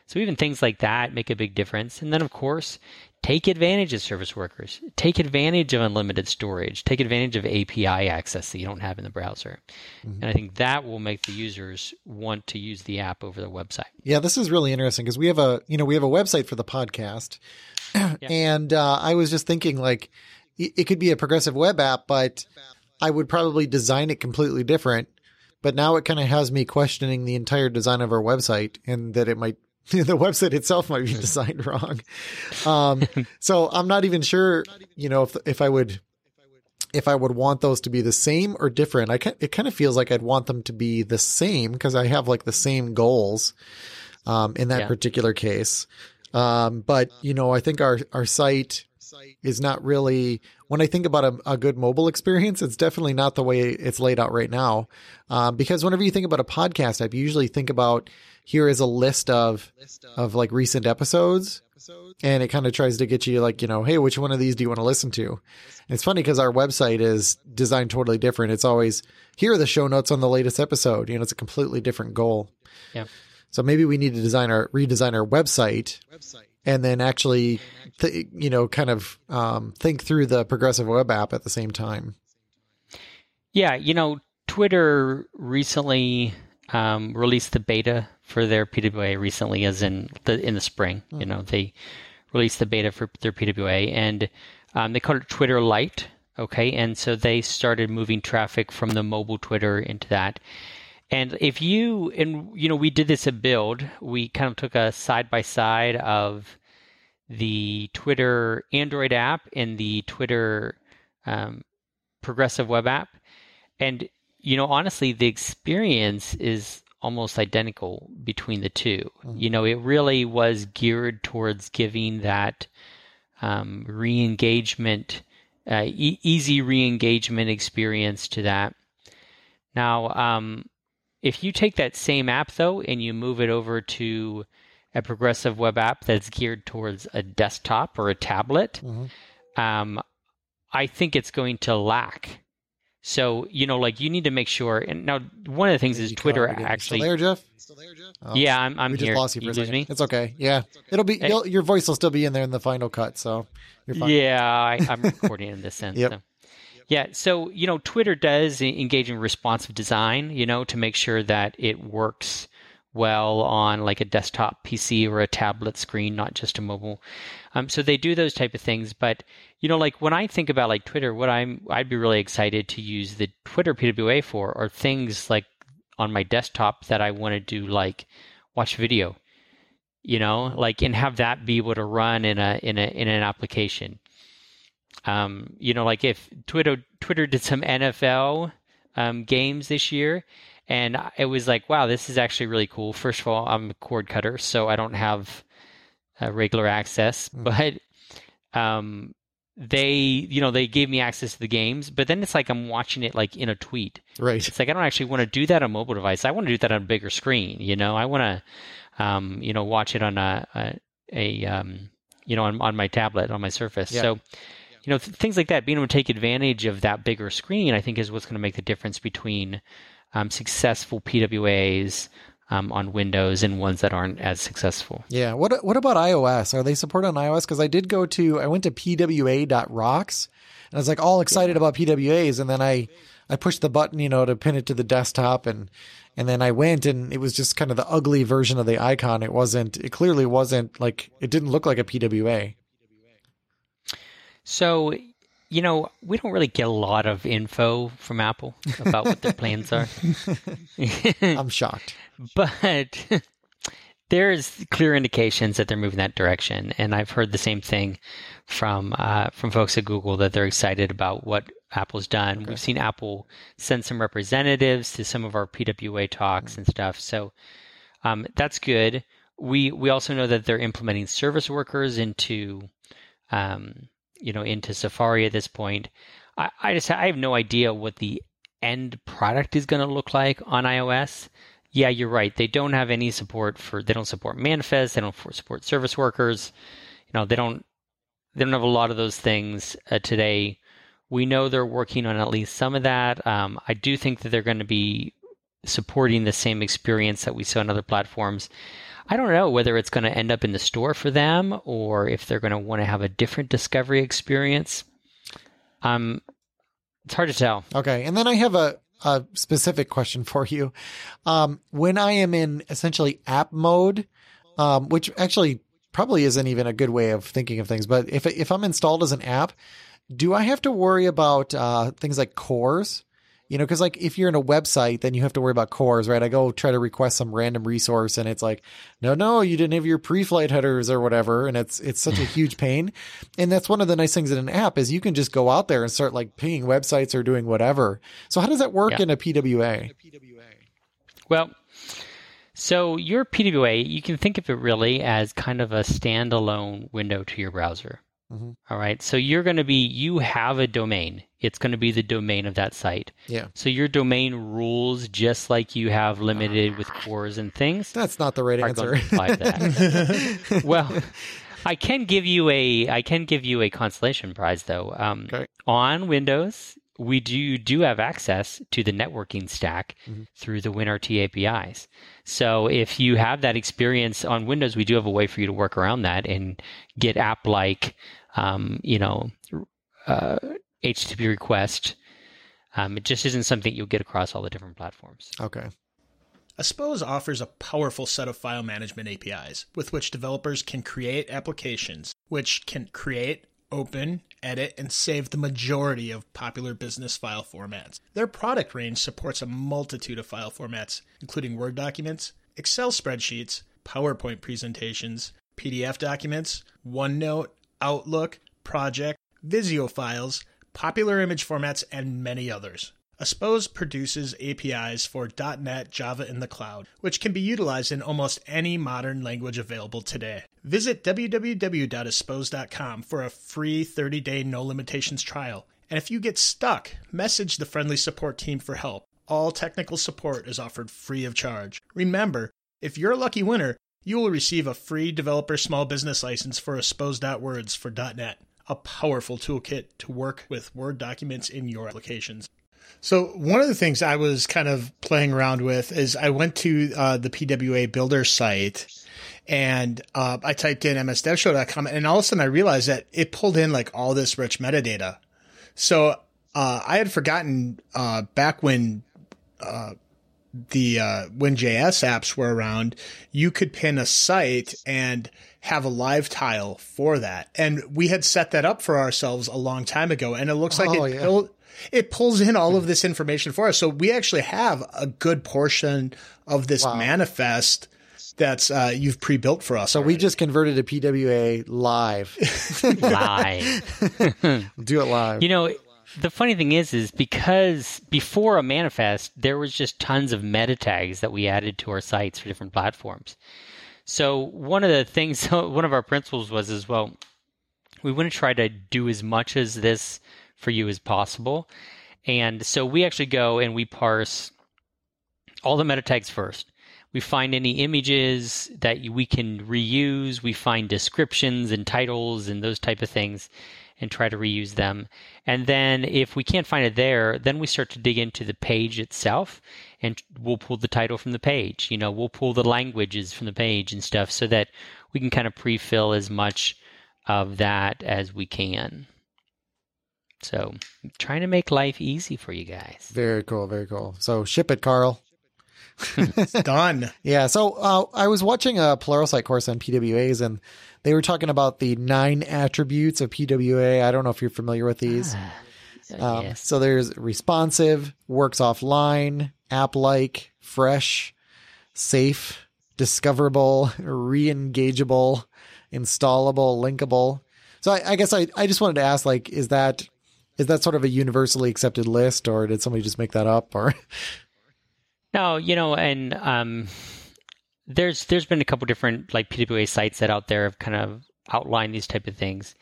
So even things like that make a big difference. And then, of course, take advantage of service workers. Take advantage of unlimited storage. Take advantage of API access that you don't have in the browser. Mm-hmm. And I think that will make the users want to use the app over the website. Yeah, this is really interesting because we have a, you know, we have a website for the podcast. yeah. And uh, I was just thinking like it could be a progressive web app, but I would probably design it completely different. But now it kind of has me questioning the entire design of our website and that it might, the website itself might be designed wrong. Um, so I'm not even sure, you know, if, if I would, if I would want those to be the same or different. I can, it kind of feels like I'd want them to be the same because I have like the same goals, um, in that yeah. particular case. Um, but you know, I think our our site is not really when I think about a, a good mobile experience, it's definitely not the way it's laid out right now. Um, because whenever you think about a podcast app, you usually think about here is a list of of like recent episodes, and it kind of tries to get you like you know, hey, which one of these do you want to listen to? And it's funny because our website is designed totally different. It's always here are the show notes on the latest episode. You know, it's a completely different goal. Yeah. So maybe we need to design our redesign our website and then actually, th- you know, kind of um, think through the progressive web app at the same time. Yeah, you know, Twitter recently um, released the beta for their PWA recently, as in the in the spring. Mm. You know, they released the beta for their PWA, and um, they called it Twitter Lite. Okay, and so they started moving traffic from the mobile Twitter into that. And if you and you know we did this at Build, we kind of took a side by side of the Twitter Android app and the Twitter um, Progressive Web app, and you know honestly, the experience is almost identical between the 2 mm-hmm. You know, it really was geared towards giving that um, re-engagement, uh, e- easy re-engagement experience to that. Now, um, if you take that same app though and you move it over to a progressive web app that's geared towards a desktop or a tablet, mm-hmm. um, I think it's going to lack. So you know, like you need to make sure. And now, one of the things is Twitter actually. Still there, Jeff? Still there, Jeff? Oh, yeah, I'm. I'm we here. just lost you for you a second. Me? It's okay. Yeah, it'll be. your voice will still be in there in the final cut, so you're fine. Yeah, I, am recording in this sense. yep. So. Yeah, so you know, Twitter does engage in responsive design, you know, to make sure that it works well on like a desktop PC or a tablet screen, not just a mobile. Um, so they do those type of things. But you know, like when I think about like Twitter, what I'm I'd be really excited to use the Twitter PWA for are things like on my desktop that I want to do like watch video, you know, like and have that be able to run in a in a in an application. Um, you know, like if Twitter Twitter did some NFL um, games this year, and it was like, wow, this is actually really cool. First of all, I'm a cord cutter, so I don't have uh, regular access, mm. but um, they, you know, they gave me access to the games. But then it's like I'm watching it like in a tweet. Right. It's like I don't actually want to do that on mobile device. I want to do that on a bigger screen. You know, I want to, um, you know, watch it on a, a, a um, you know, on, on my tablet on my Surface. Yeah. So you know, th- things like that, being able to take advantage of that bigger screen, I think is what's going to make the difference between um, successful PWAs um, on Windows and ones that aren't as successful. Yeah. What What about iOS? Are they supported on iOS? Because I did go to, I went to pwa.rocks and I was like all excited about PWAs, and then I I pushed the button, you know, to pin it to the desktop and. And then I went and it was just kind of the ugly version of the icon. It wasn't, it clearly wasn't like, it didn't look like a PWA. So, you know, we don't really get a lot of info from Apple about what their plans are. I'm shocked. But there's clear indications that they're moving that direction, and I've heard the same thing from uh, from folks at Google that they're excited about what Apple's done. Okay. We've seen Apple send some representatives to some of our PWA talks mm-hmm. and stuff, so um, that's good. We we also know that they're implementing service workers into um, you know into Safari at this point. I, I just I have no idea what the end product is going to look like on iOS. Yeah, you're right. They don't have any support for. They don't support manifest. They don't support service workers. You know, they don't. They don't have a lot of those things uh, today. We know they're working on at least some of that. Um, I do think that they're going to be supporting the same experience that we saw on other platforms. I don't know whether it's going to end up in the store for them or if they're going to want to have a different discovery experience. Um, it's hard to tell. Okay, and then I have a a specific question for you. Um, when I am in essentially app mode, um, which actually probably isn't even a good way of thinking of things, but if if I'm installed as an app, do I have to worry about uh, things like CORS? You know, because like if you're in a website, then you have to worry about CORS, right? I go oh, try to request some random resource, and it's like, no, no, you didn't have your pre-flight headers or whatever, and it's it's such a huge pain. And that's one of the nice things in an app is you can just go out there and start like pinging websites or doing whatever. So how does that work yeah. in a PWA? Well, So your PWA, you can think of it really as kind of a standalone window to your browser. Mhm. All right. So you're going to be, you have a domain. It's going to be the domain of that site. Yeah. So your domain rules, just like you have limited with CORS and things, That's not the right answer. to apply to that. well, I can give you a I can give you a consolation prize though. Um, Okay. On Windows, we do do have access to the networking stack Mhm. through the WinRT APIs. So if you have that experience on Windows, we do have a way for you to work around that and get app like, um, you know, uh, HTTP request. Um, it just isn't something you'll get across all the different platforms. okay. Aspose offers a powerful set of file management APIs with which developers can create applications which can create, open, edit, and save the majority of popular business file formats. Their product range supports a multitude of file formats, including Word documents, Excel spreadsheets, PowerPoint presentations, PDF documents, OneNote, Outlook, Project, Visio files, popular image formats, and many others. Aspose produces APIs for .NET Java in the cloud, which can be utilized in almost any modern language available today. Visit www.aspose.com for a free 30-day no limitations trial. And if you get stuck, message the friendly support team for help. All technical support is offered free of charge. Remember, if you're a lucky winner, you will receive a free developer small business license for Aspose.words for .NET, a powerful toolkit to work with Word documents in your applications. So one of the things I was kind of playing around with is I went to uh, the PWA Builder site and uh, I typed in msdevshow.com and all of a sudden I realized that it pulled in like all this rich metadata. So uh, I had forgotten uh, back when uh, the uh, when JS apps were around, you could pin a site and have a live tile for that, and we had set that up for ourselves a long time ago, and it looks like Oh, it. yeah. it'll- it pulls in all of this information for us. So we actually have a good portion of this Wow. manifest that's uh, you've pre-built for us. So we just converted to PWA live. Live. Do it live. You know, the funny thing is, is because before a manifest, there was just tons of meta tags that we added to our sites for different platforms. So one of the things, one of our principles was as well, we want to try to do as much as this for you as possible. And so we actually go and we parse all the meta tags first. We find any images that we can reuse. We find descriptions and titles and those type of things and try to reuse them. And then if we can't find it there, then we start to dig into the page itself and we'll pull the title from the page. You know, we'll pull the languages from the page and stuff so that we can kind of pre-fill as much of that as we can. So, trying to make life easy for you guys. Very cool. Very cool. So ship it, Carl. done. Yeah. So uh, I was watching a Pluralsight course on PWAs, and they were talking about the nine attributes of PWA. I don't know if you're familiar with these. Ah, Um, yes. So there's responsive, works offline, app like, fresh, safe, discoverable, re engageable, installable, linkable. So I, I guess I, I just wanted to ask, like, is that is that sort of a universally accepted list, or did somebody just make that up? Or No, you know, and um, there's there's been a couple different like PWA sites that out there have kind of outlined these type of things.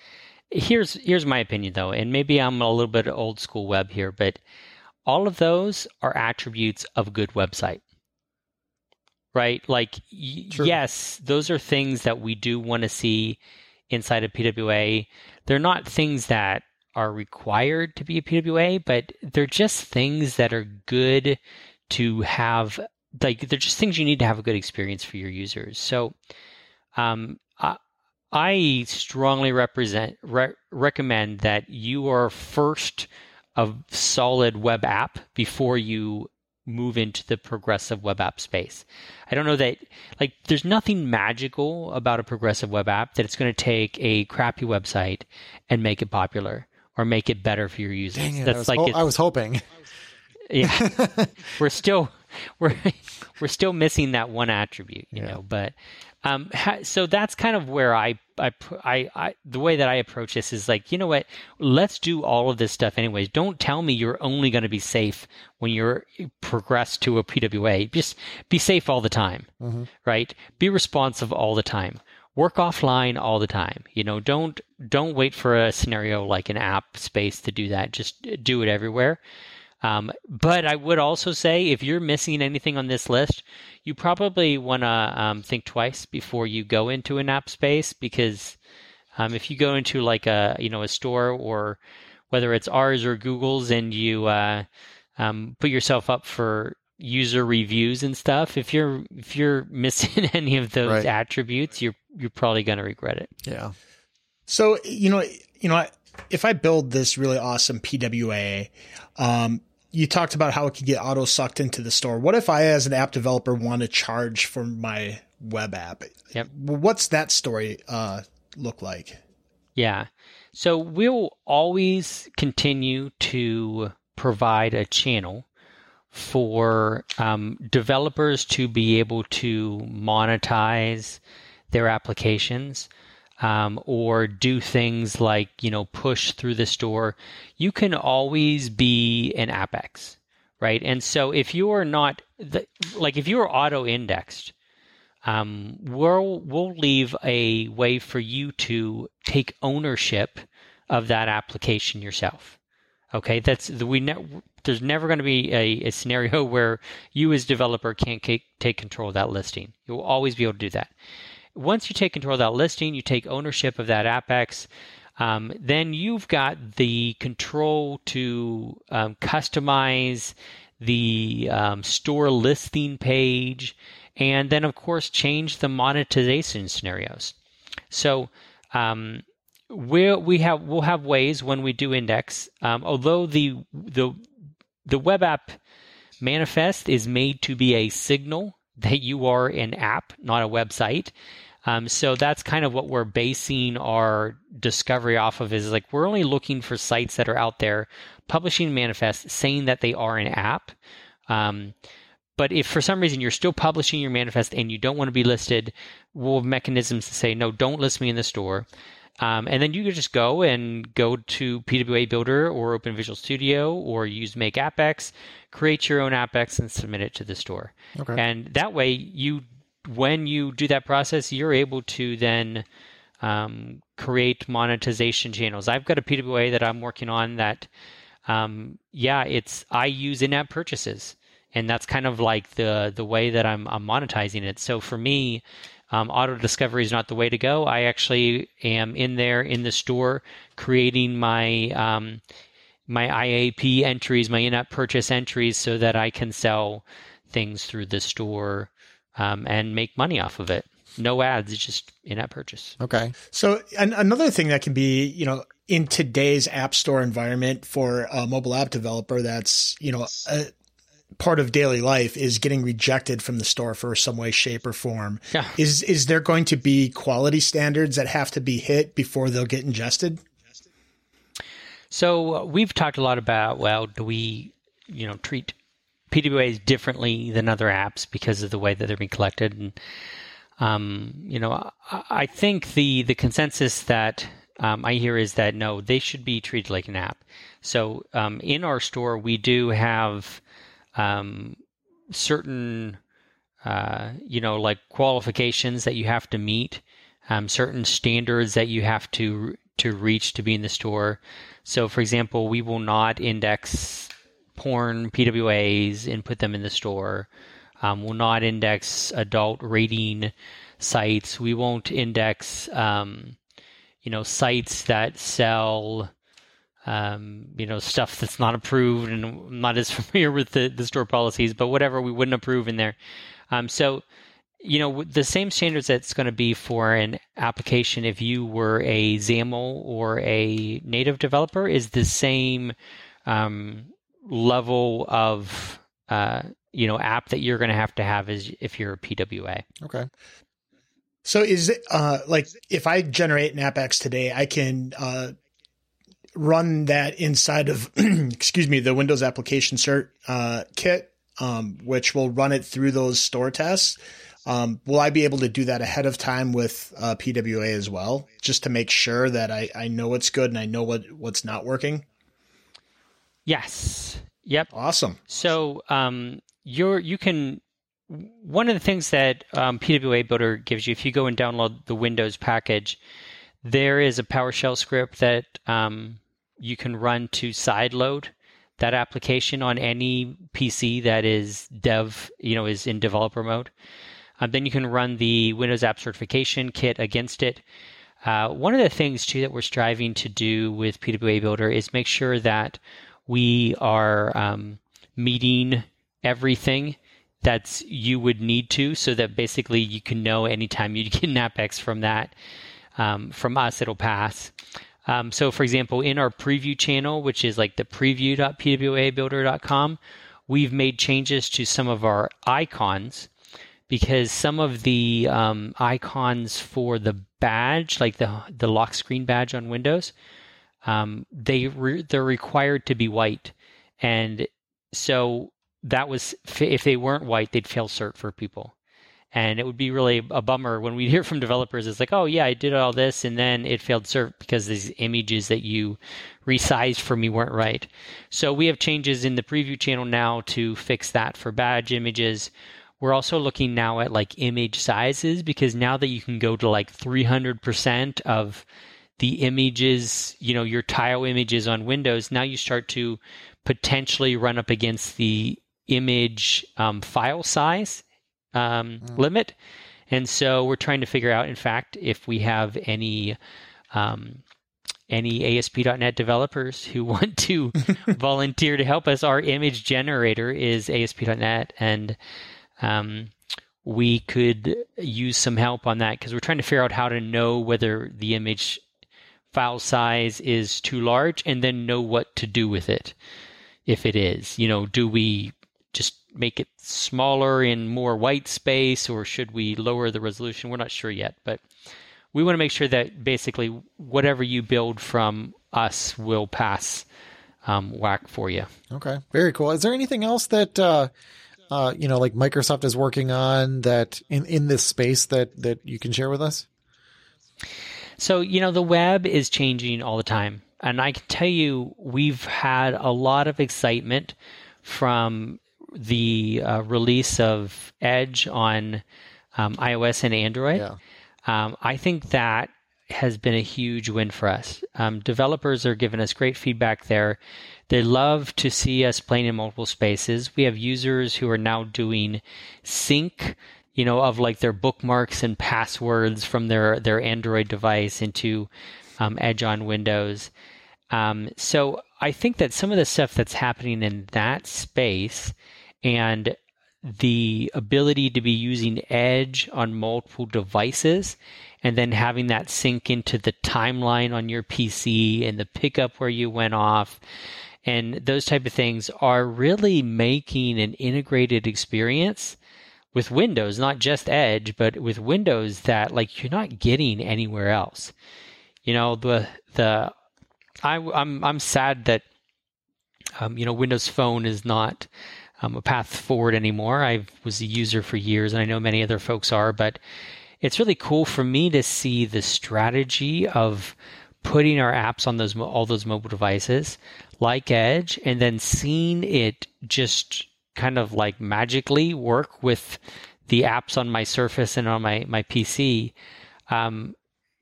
Here's here's my opinion though, and maybe I'm a little bit old school web here, but all of those are attributes of a good website. Right? Like y- yes, those are things that we do want to see inside of PWA. They're not things that are required to be a PWA, but they're just things that are good to have like they're just things you need to have a good experience for your users. So, um, I, I strongly represent re- recommend that you are first a solid web app before you move into the progressive web app space. I don't know that like there's nothing magical about a progressive web app that it's going to take a crappy website and make it popular or make it better for your users. it, I That's was, like ho- it's- I was hoping. yeah we're still we're we're still missing that one attribute, you Yeah. know. But um, ha- so that's kind of where I, I I I the way that I approach this is like, you know what? Let's do all of this stuff anyways. Don't tell me you're only going to be safe when you're progressed to a PWA. Just be safe all the time, Mhm. right? Be responsive all the time. Work offline all the time. You know, don't don't wait for a scenario like an app space to do that. Just do it everywhere. Um, but I would also say if you're missing anything on this list, you probably want to um, think twice before you go into an app space because um, if you go into like a you know a store or whether it's ours or Google's and you uh, um, put yourself up for user reviews and stuff, if you're if you're missing any of those Right. attributes, you're you're probably going to regret it. Yeah. So you know, you know, if I build this really awesome PWA, um, you talked about how it could get auto sucked into the store. What if I, as an app developer, want to charge for my web app? Yep. What's that story uh, look like? Yeah. So we'll always continue to provide a channel for um, developers to be able to monetize their applications um, or do things like you know push through the store. You can always be an AppX, right? And so if you are not the, like if you are auto indexed um, we'll we'll leave a way for you to take ownership of that application yourself. Okay, that's we ne- there's never going to be a, a scenario where you as developer can't ca- take control of that listing. You'll always be able to do that. Once you take control of that listing, you take ownership of that AppX. Um, then you've got the control to um, customize the um, store listing page, and then of course change the monetization scenarios. So um, we we have we'll have ways when we do index. Um, although the the the web app manifest is made to be a signal that you are an app, not a website. Um, so that's kind of what we're basing our discovery off of is like we're only looking for sites that are out there publishing manifest saying that they are an app. Um, but if for some reason you're still publishing your manifest and you don't want to be listed, we'll have mechanisms to say, no, don't list me in the store. Um, and then you can just go and go to PWA Builder or Open Visual Studio or use Make AppX, create your own AppX and submit it to the store. Okay. And that way, you when you do that process, you're able to then um, create monetization channels. I've got a PWA that I'm working on that, um, yeah, it's I use in-app purchases, and that's kind of like the the way that I'm, I'm monetizing it. So for me, um, auto discovery is not the way to go. I actually am in there in the store creating my um, my IAP entries, my in-app purchase entries, so that I can sell things through the store um, and make money off of it. No ads, it's just in-app purchase. Okay. So an, another thing that can be, you know, in today's app store environment for a mobile app developer, that's you know a part of daily life is getting rejected from the store for some way, shape, or form. Yeah. Is is there going to be quality standards that have to be hit before they'll get ingested? So uh, we've talked a lot about well, do we, you know, treat PWAs differently than other apps because of the way that they're being collected, and um, you know, I, I think the the consensus that um, I hear is that no, they should be treated like an app. So um, in our store, we do have um, certain, uh, you know, like qualifications that you have to meet, um, certain standards that you have to to reach to be in the store. So, for example, we will not index porn PWAs and put them in the store. Um, we'll not index adult rating sites. We won't index, um, you know, sites that sell, um, you know, stuff that's not approved. And I'm not as familiar with the, the store policies, but whatever we wouldn't approve in there. Um, so, you know, the same standards that's going to be for an application if you were a XAML or a native developer is the same um, level of uh, you know app that you're going to have to have as if you're a PWA. Okay. So is it uh, like if I generate an AppX today, I can uh, run that inside of excuse me the Windows application cert uh, kit um, which will run it through those store tests. Um, will I be able to do that ahead of time with uh, PWA as well, just to make sure that I, I know what's good and I know what, what's not working? Yes. Yep. Awesome. So um, you're you can one of the things that um, PWA Builder gives you if you go and download the Windows package, there is a PowerShell script that um, you can run to sideload that application on any PC that is dev, you know, is in developer mode. Um, then you can run the Windows App Certification Kit against it. Uh, one of the things too that we're striving to do with PWA Builder is make sure that we are um, meeting everything that you would need to, so that basically you can know anytime you get an AppX from that um, from us, it'll pass. Um, so, for example, in our preview channel, which is like the preview.pwabuilder.com, we've made changes to some of our icons because some of the um, icons for the badge, like the the lock screen badge on Windows, um, they re- they're required to be white, and so that was if they weren't white, they'd fail cert for people, and it would be really a bummer when we hear from developers. It's like, oh yeah, I did all this, and then it failed cert because these images that you resized for me weren't right. So we have changes in the preview channel now to fix that for badge images. We're also looking now at like image sizes because now that you can go to like 300% of the images, you know, your tile images on Windows, now you start to potentially run up against the image um, file size um, mm. limit. And so we're trying to figure out, in fact, if we have any um, any ASP.NET developers who want to volunteer to help us. Our image generator is ASP.NET, and um, we could use some help on that because we're trying to figure out how to know whether the image file size is too large and then know what to do with it if it is. You know, do we just make it smaller in more white space or should we lower the resolution? We're not sure yet, but we want to make sure that basically whatever you build from us will pass um, WAC for you. Okay, very cool. Is there anything else that uh, uh, you know, like Microsoft is working on that in, in this space that, that you can share with us? So, you know, the web is changing all the time. And I can tell you, we've had a lot of excitement from the uh, release of Edge on um, iOS and Android. Yeah. Um, I think that has been a huge win for us. Um, developers are giving us great feedback there. They love to see us playing in multiple spaces. We have users who are now doing sync, you know, of like their bookmarks and passwords from their their Android device into um, Edge on Windows. Um, so I think that some of the stuff that's happening in that space and the ability to be using Edge on multiple devices and then having that sync into the timeline on your PC and the pickup where you went off and those type of things are really making an integrated experience with Windows, not just Edge, but with Windows that like you're not getting anywhere else. You know the the I, I'm, I'm sad that um, you know Windows Phone is not um, a path forward anymore. I was a user for years, and I know many other folks are, but it's really cool for me to see the strategy of putting our apps on those all those mobile devices like Edge, and then seeing it just kind of like magically work with the apps on my Surface and on my my PC. Um,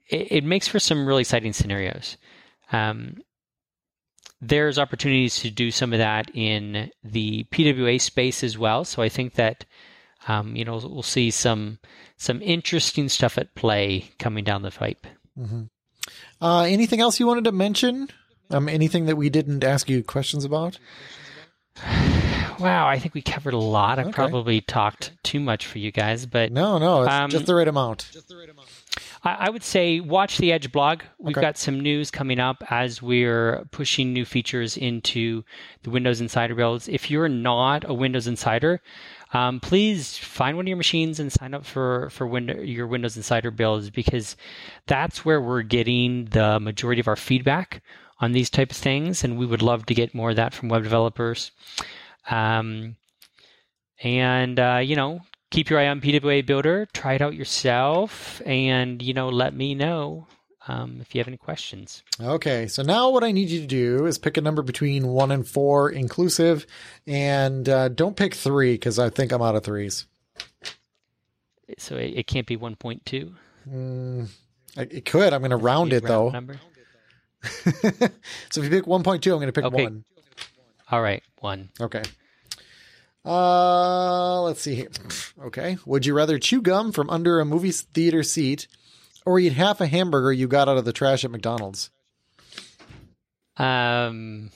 it, it, makes for some really exciting scenarios. Um, there's opportunities to do some of that in the PWA space as well. So I think that um, you know we'll see some some interesting stuff at play coming down the pipe. Mm-hmm. Uh, anything else you wanted to mention? Um, anything that we didn't ask you questions about? Wow, I think we covered a lot. I okay. probably talked too much for you guys, but no, no, um, just the right amount. Just the right amount. I, I would say watch the Edge blog. We've okay. got some news coming up as we're pushing new features into the Windows Insider builds. If you're not a Windows Insider, um, please find one of your machines and sign up for for window, your Windows Insider builds because that's where we're getting the majority of our feedback on these type of things, and we would love to get more of that from web developers. Um, And uh, you know, keep your eye on PWA Builder. Try it out yourself, and you know, let me know um, if you have any questions. Okay, so now what I need you to do is pick a number between one and four inclusive, and uh, don't pick three because I think I'm out of threes. So it, it can't be one point two. Mm, it could. I'm going to round it though. Number. so if you pick 1.2, I'm going to pick Okay. one. All right, one. Okay. Uh, let's see here. Okay. Would you rather chew gum from under a movie theater seat or eat half a hamburger you got out of the trash at McDonald's? Um,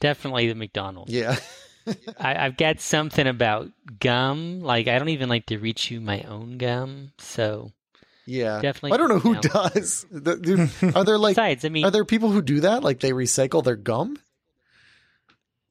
definitely the McDonald's. Yeah. I, I've got something about gum. Like I don't even like to reach rechew my own gum. So Yeah. Definitely I don't know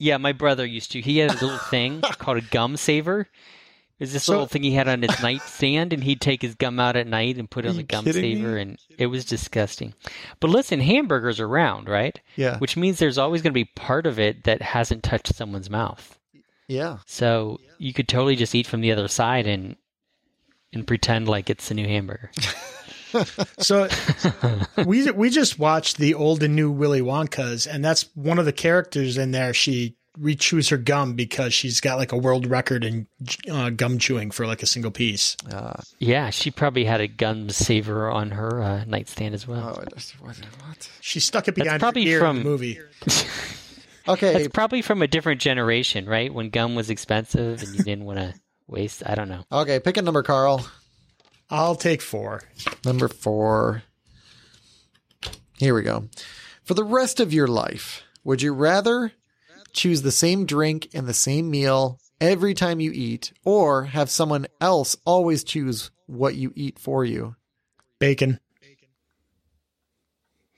yeah, my brother used to. He had a little thing called a gum saver. It was this So- little thing he had on his nightstand, and he'd take his gum out at night and put it on the gum saver, me? and it was disgusting. But listen, hamburgers are round, right? Yeah. Which means there's always going to be part of it that hasn't touched someone's mouth. Yeah. So you could totally just eat from the other side and and pretend like it's a new hamburger. So we we just watched the old and new Willy Wonkas, and that's one of the characters in there. She rechews her gum because she's got like a world record in uh, gum chewing for like a single piece. Uh, Yeah, she probably had a gum saver on her uh, nightstand as well. oh, I just- what? what? She stuck it That's behind probably her ear in from- the movie. Okay. That's probably from a different generation, right? When gum was expensive and you didn't want to waste. I don't know. Okay. Pick a number, Carl. I'll take four. Number four. Here we go. For the rest of your life, would you rather choose the same drink and the same meal every time you eat, or have someone else always choose what you eat for you? Bacon.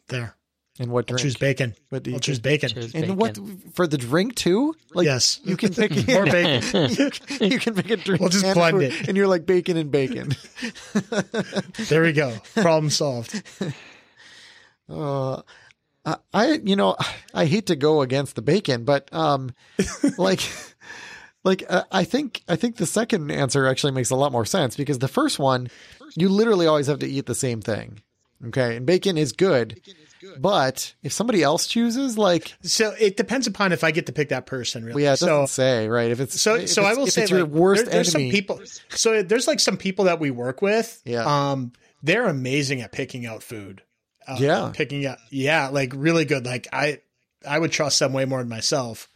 There. And what drink? I'll drink? choose bacon. What do you I'll choose choose? bacon. Choose And bacon. what for the drink too? Like yes. you can pick More bacon. you, can, you can pick a drink. We'll just and blend food, it. and you're like bacon and bacon. There we go. Problem solved. Uh, I- I, you know, I hate to go against the bacon, but um, like, like uh, I think I think the second answer actually makes a lot more sense because the first one, you literally always have to eat the same thing. Okay, and bacon is good, but if somebody else chooses, like, So it depends upon if I get to pick that person. Really. well, yeah, it doesn't so say right. If it's so if so I will if say it's your like, worst there- there's enemy. some people. So there's like some people that we work with. Yeah. Um, they're amazing at picking out food. Uh, Yeah. Picking out. Yeah, like really good. Like I, I would trust them way more than myself.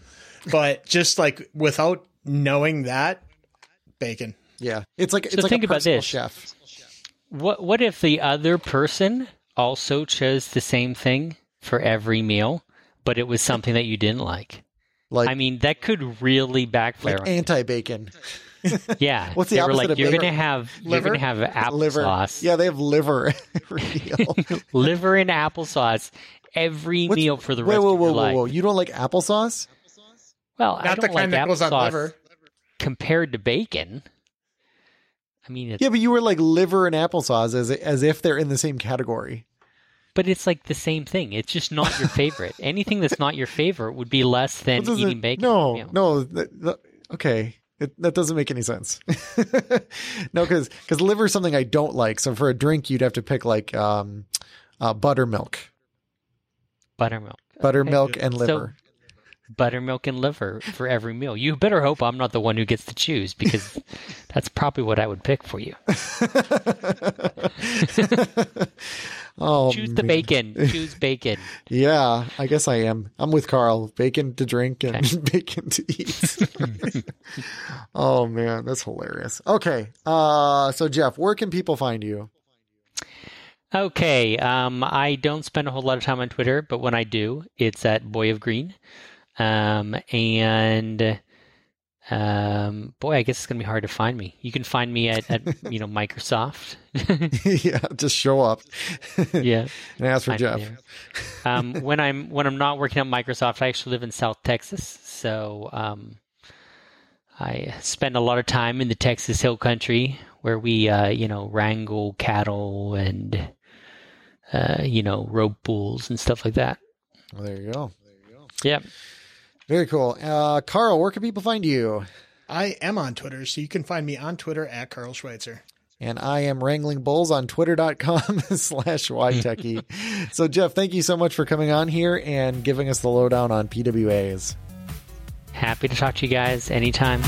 But just like without knowing that, bacon. yeah, it's like it's So like think a about this. chef. What What if the other person also chose the same thing for every meal, but it was something that you didn't like? Like, I mean, that could really backfire. like anti-bacon yeah. what's the they were opposite like, of you're liver? gonna have you're gonna have liver. applesauce, Yeah, they have liver liver and applesauce every What's- meal for the wait, rest whoa, of whoa, your whoa, life. whoa! You don't like applesauce? Well, I don't the like kind that goes on applesauce liver. compared to bacon. I mean, it's, Yeah, but you were like liver and applesauce as as if they're in the same category. but it's like the same thing. It's just not your favorite. Anything that's not your favorite would be less than eating bacon. No, you know. no. that- that- okay, it, that doesn't make any sense. no, because because liver is something I don't like. So for a drink, you'd have to pick like um, uh, buttermilk, buttermilk. buttermilk Okay. and So- liver. Buttermilk and liver for every meal. You better hope I'm not the one who gets to choose because that's probably what I would pick for you. oh, Choose the man. bacon. Choose bacon. Yeah, I guess I am. I'm with Carl. Bacon to drink and bacon to eat. oh man, that's hilarious. Okay, uh, so Jeff, where can people find you? Okay, um, I don't spend a whole lot of time on Twitter, but when I do, it's at Boy of Green. Um, and um, boy, I guess it's gonna be hard to find me. You can find me at, at you know Microsoft. yeah, just show up yeah, and ask for Jeff. Um, when I'm when I'm not working at Microsoft, I actually live in South Texas, so um, I spend a lot of time in the Texas Hill Country where we uh, you know wrangle cattle and uh, you know rope bulls and stuff like that. Well, there you go. There you go. Yep. Very cool. Uh, Carl, where can people find you? I am on Twitter, so you can find me on Twitter at Carl Schweitzer. And I am wrangling bulls on twitter.com slash ytechie. so Jeff, thank you so much for coming on here and giving us the lowdown on PWAs. Happy to talk to you guys anytime.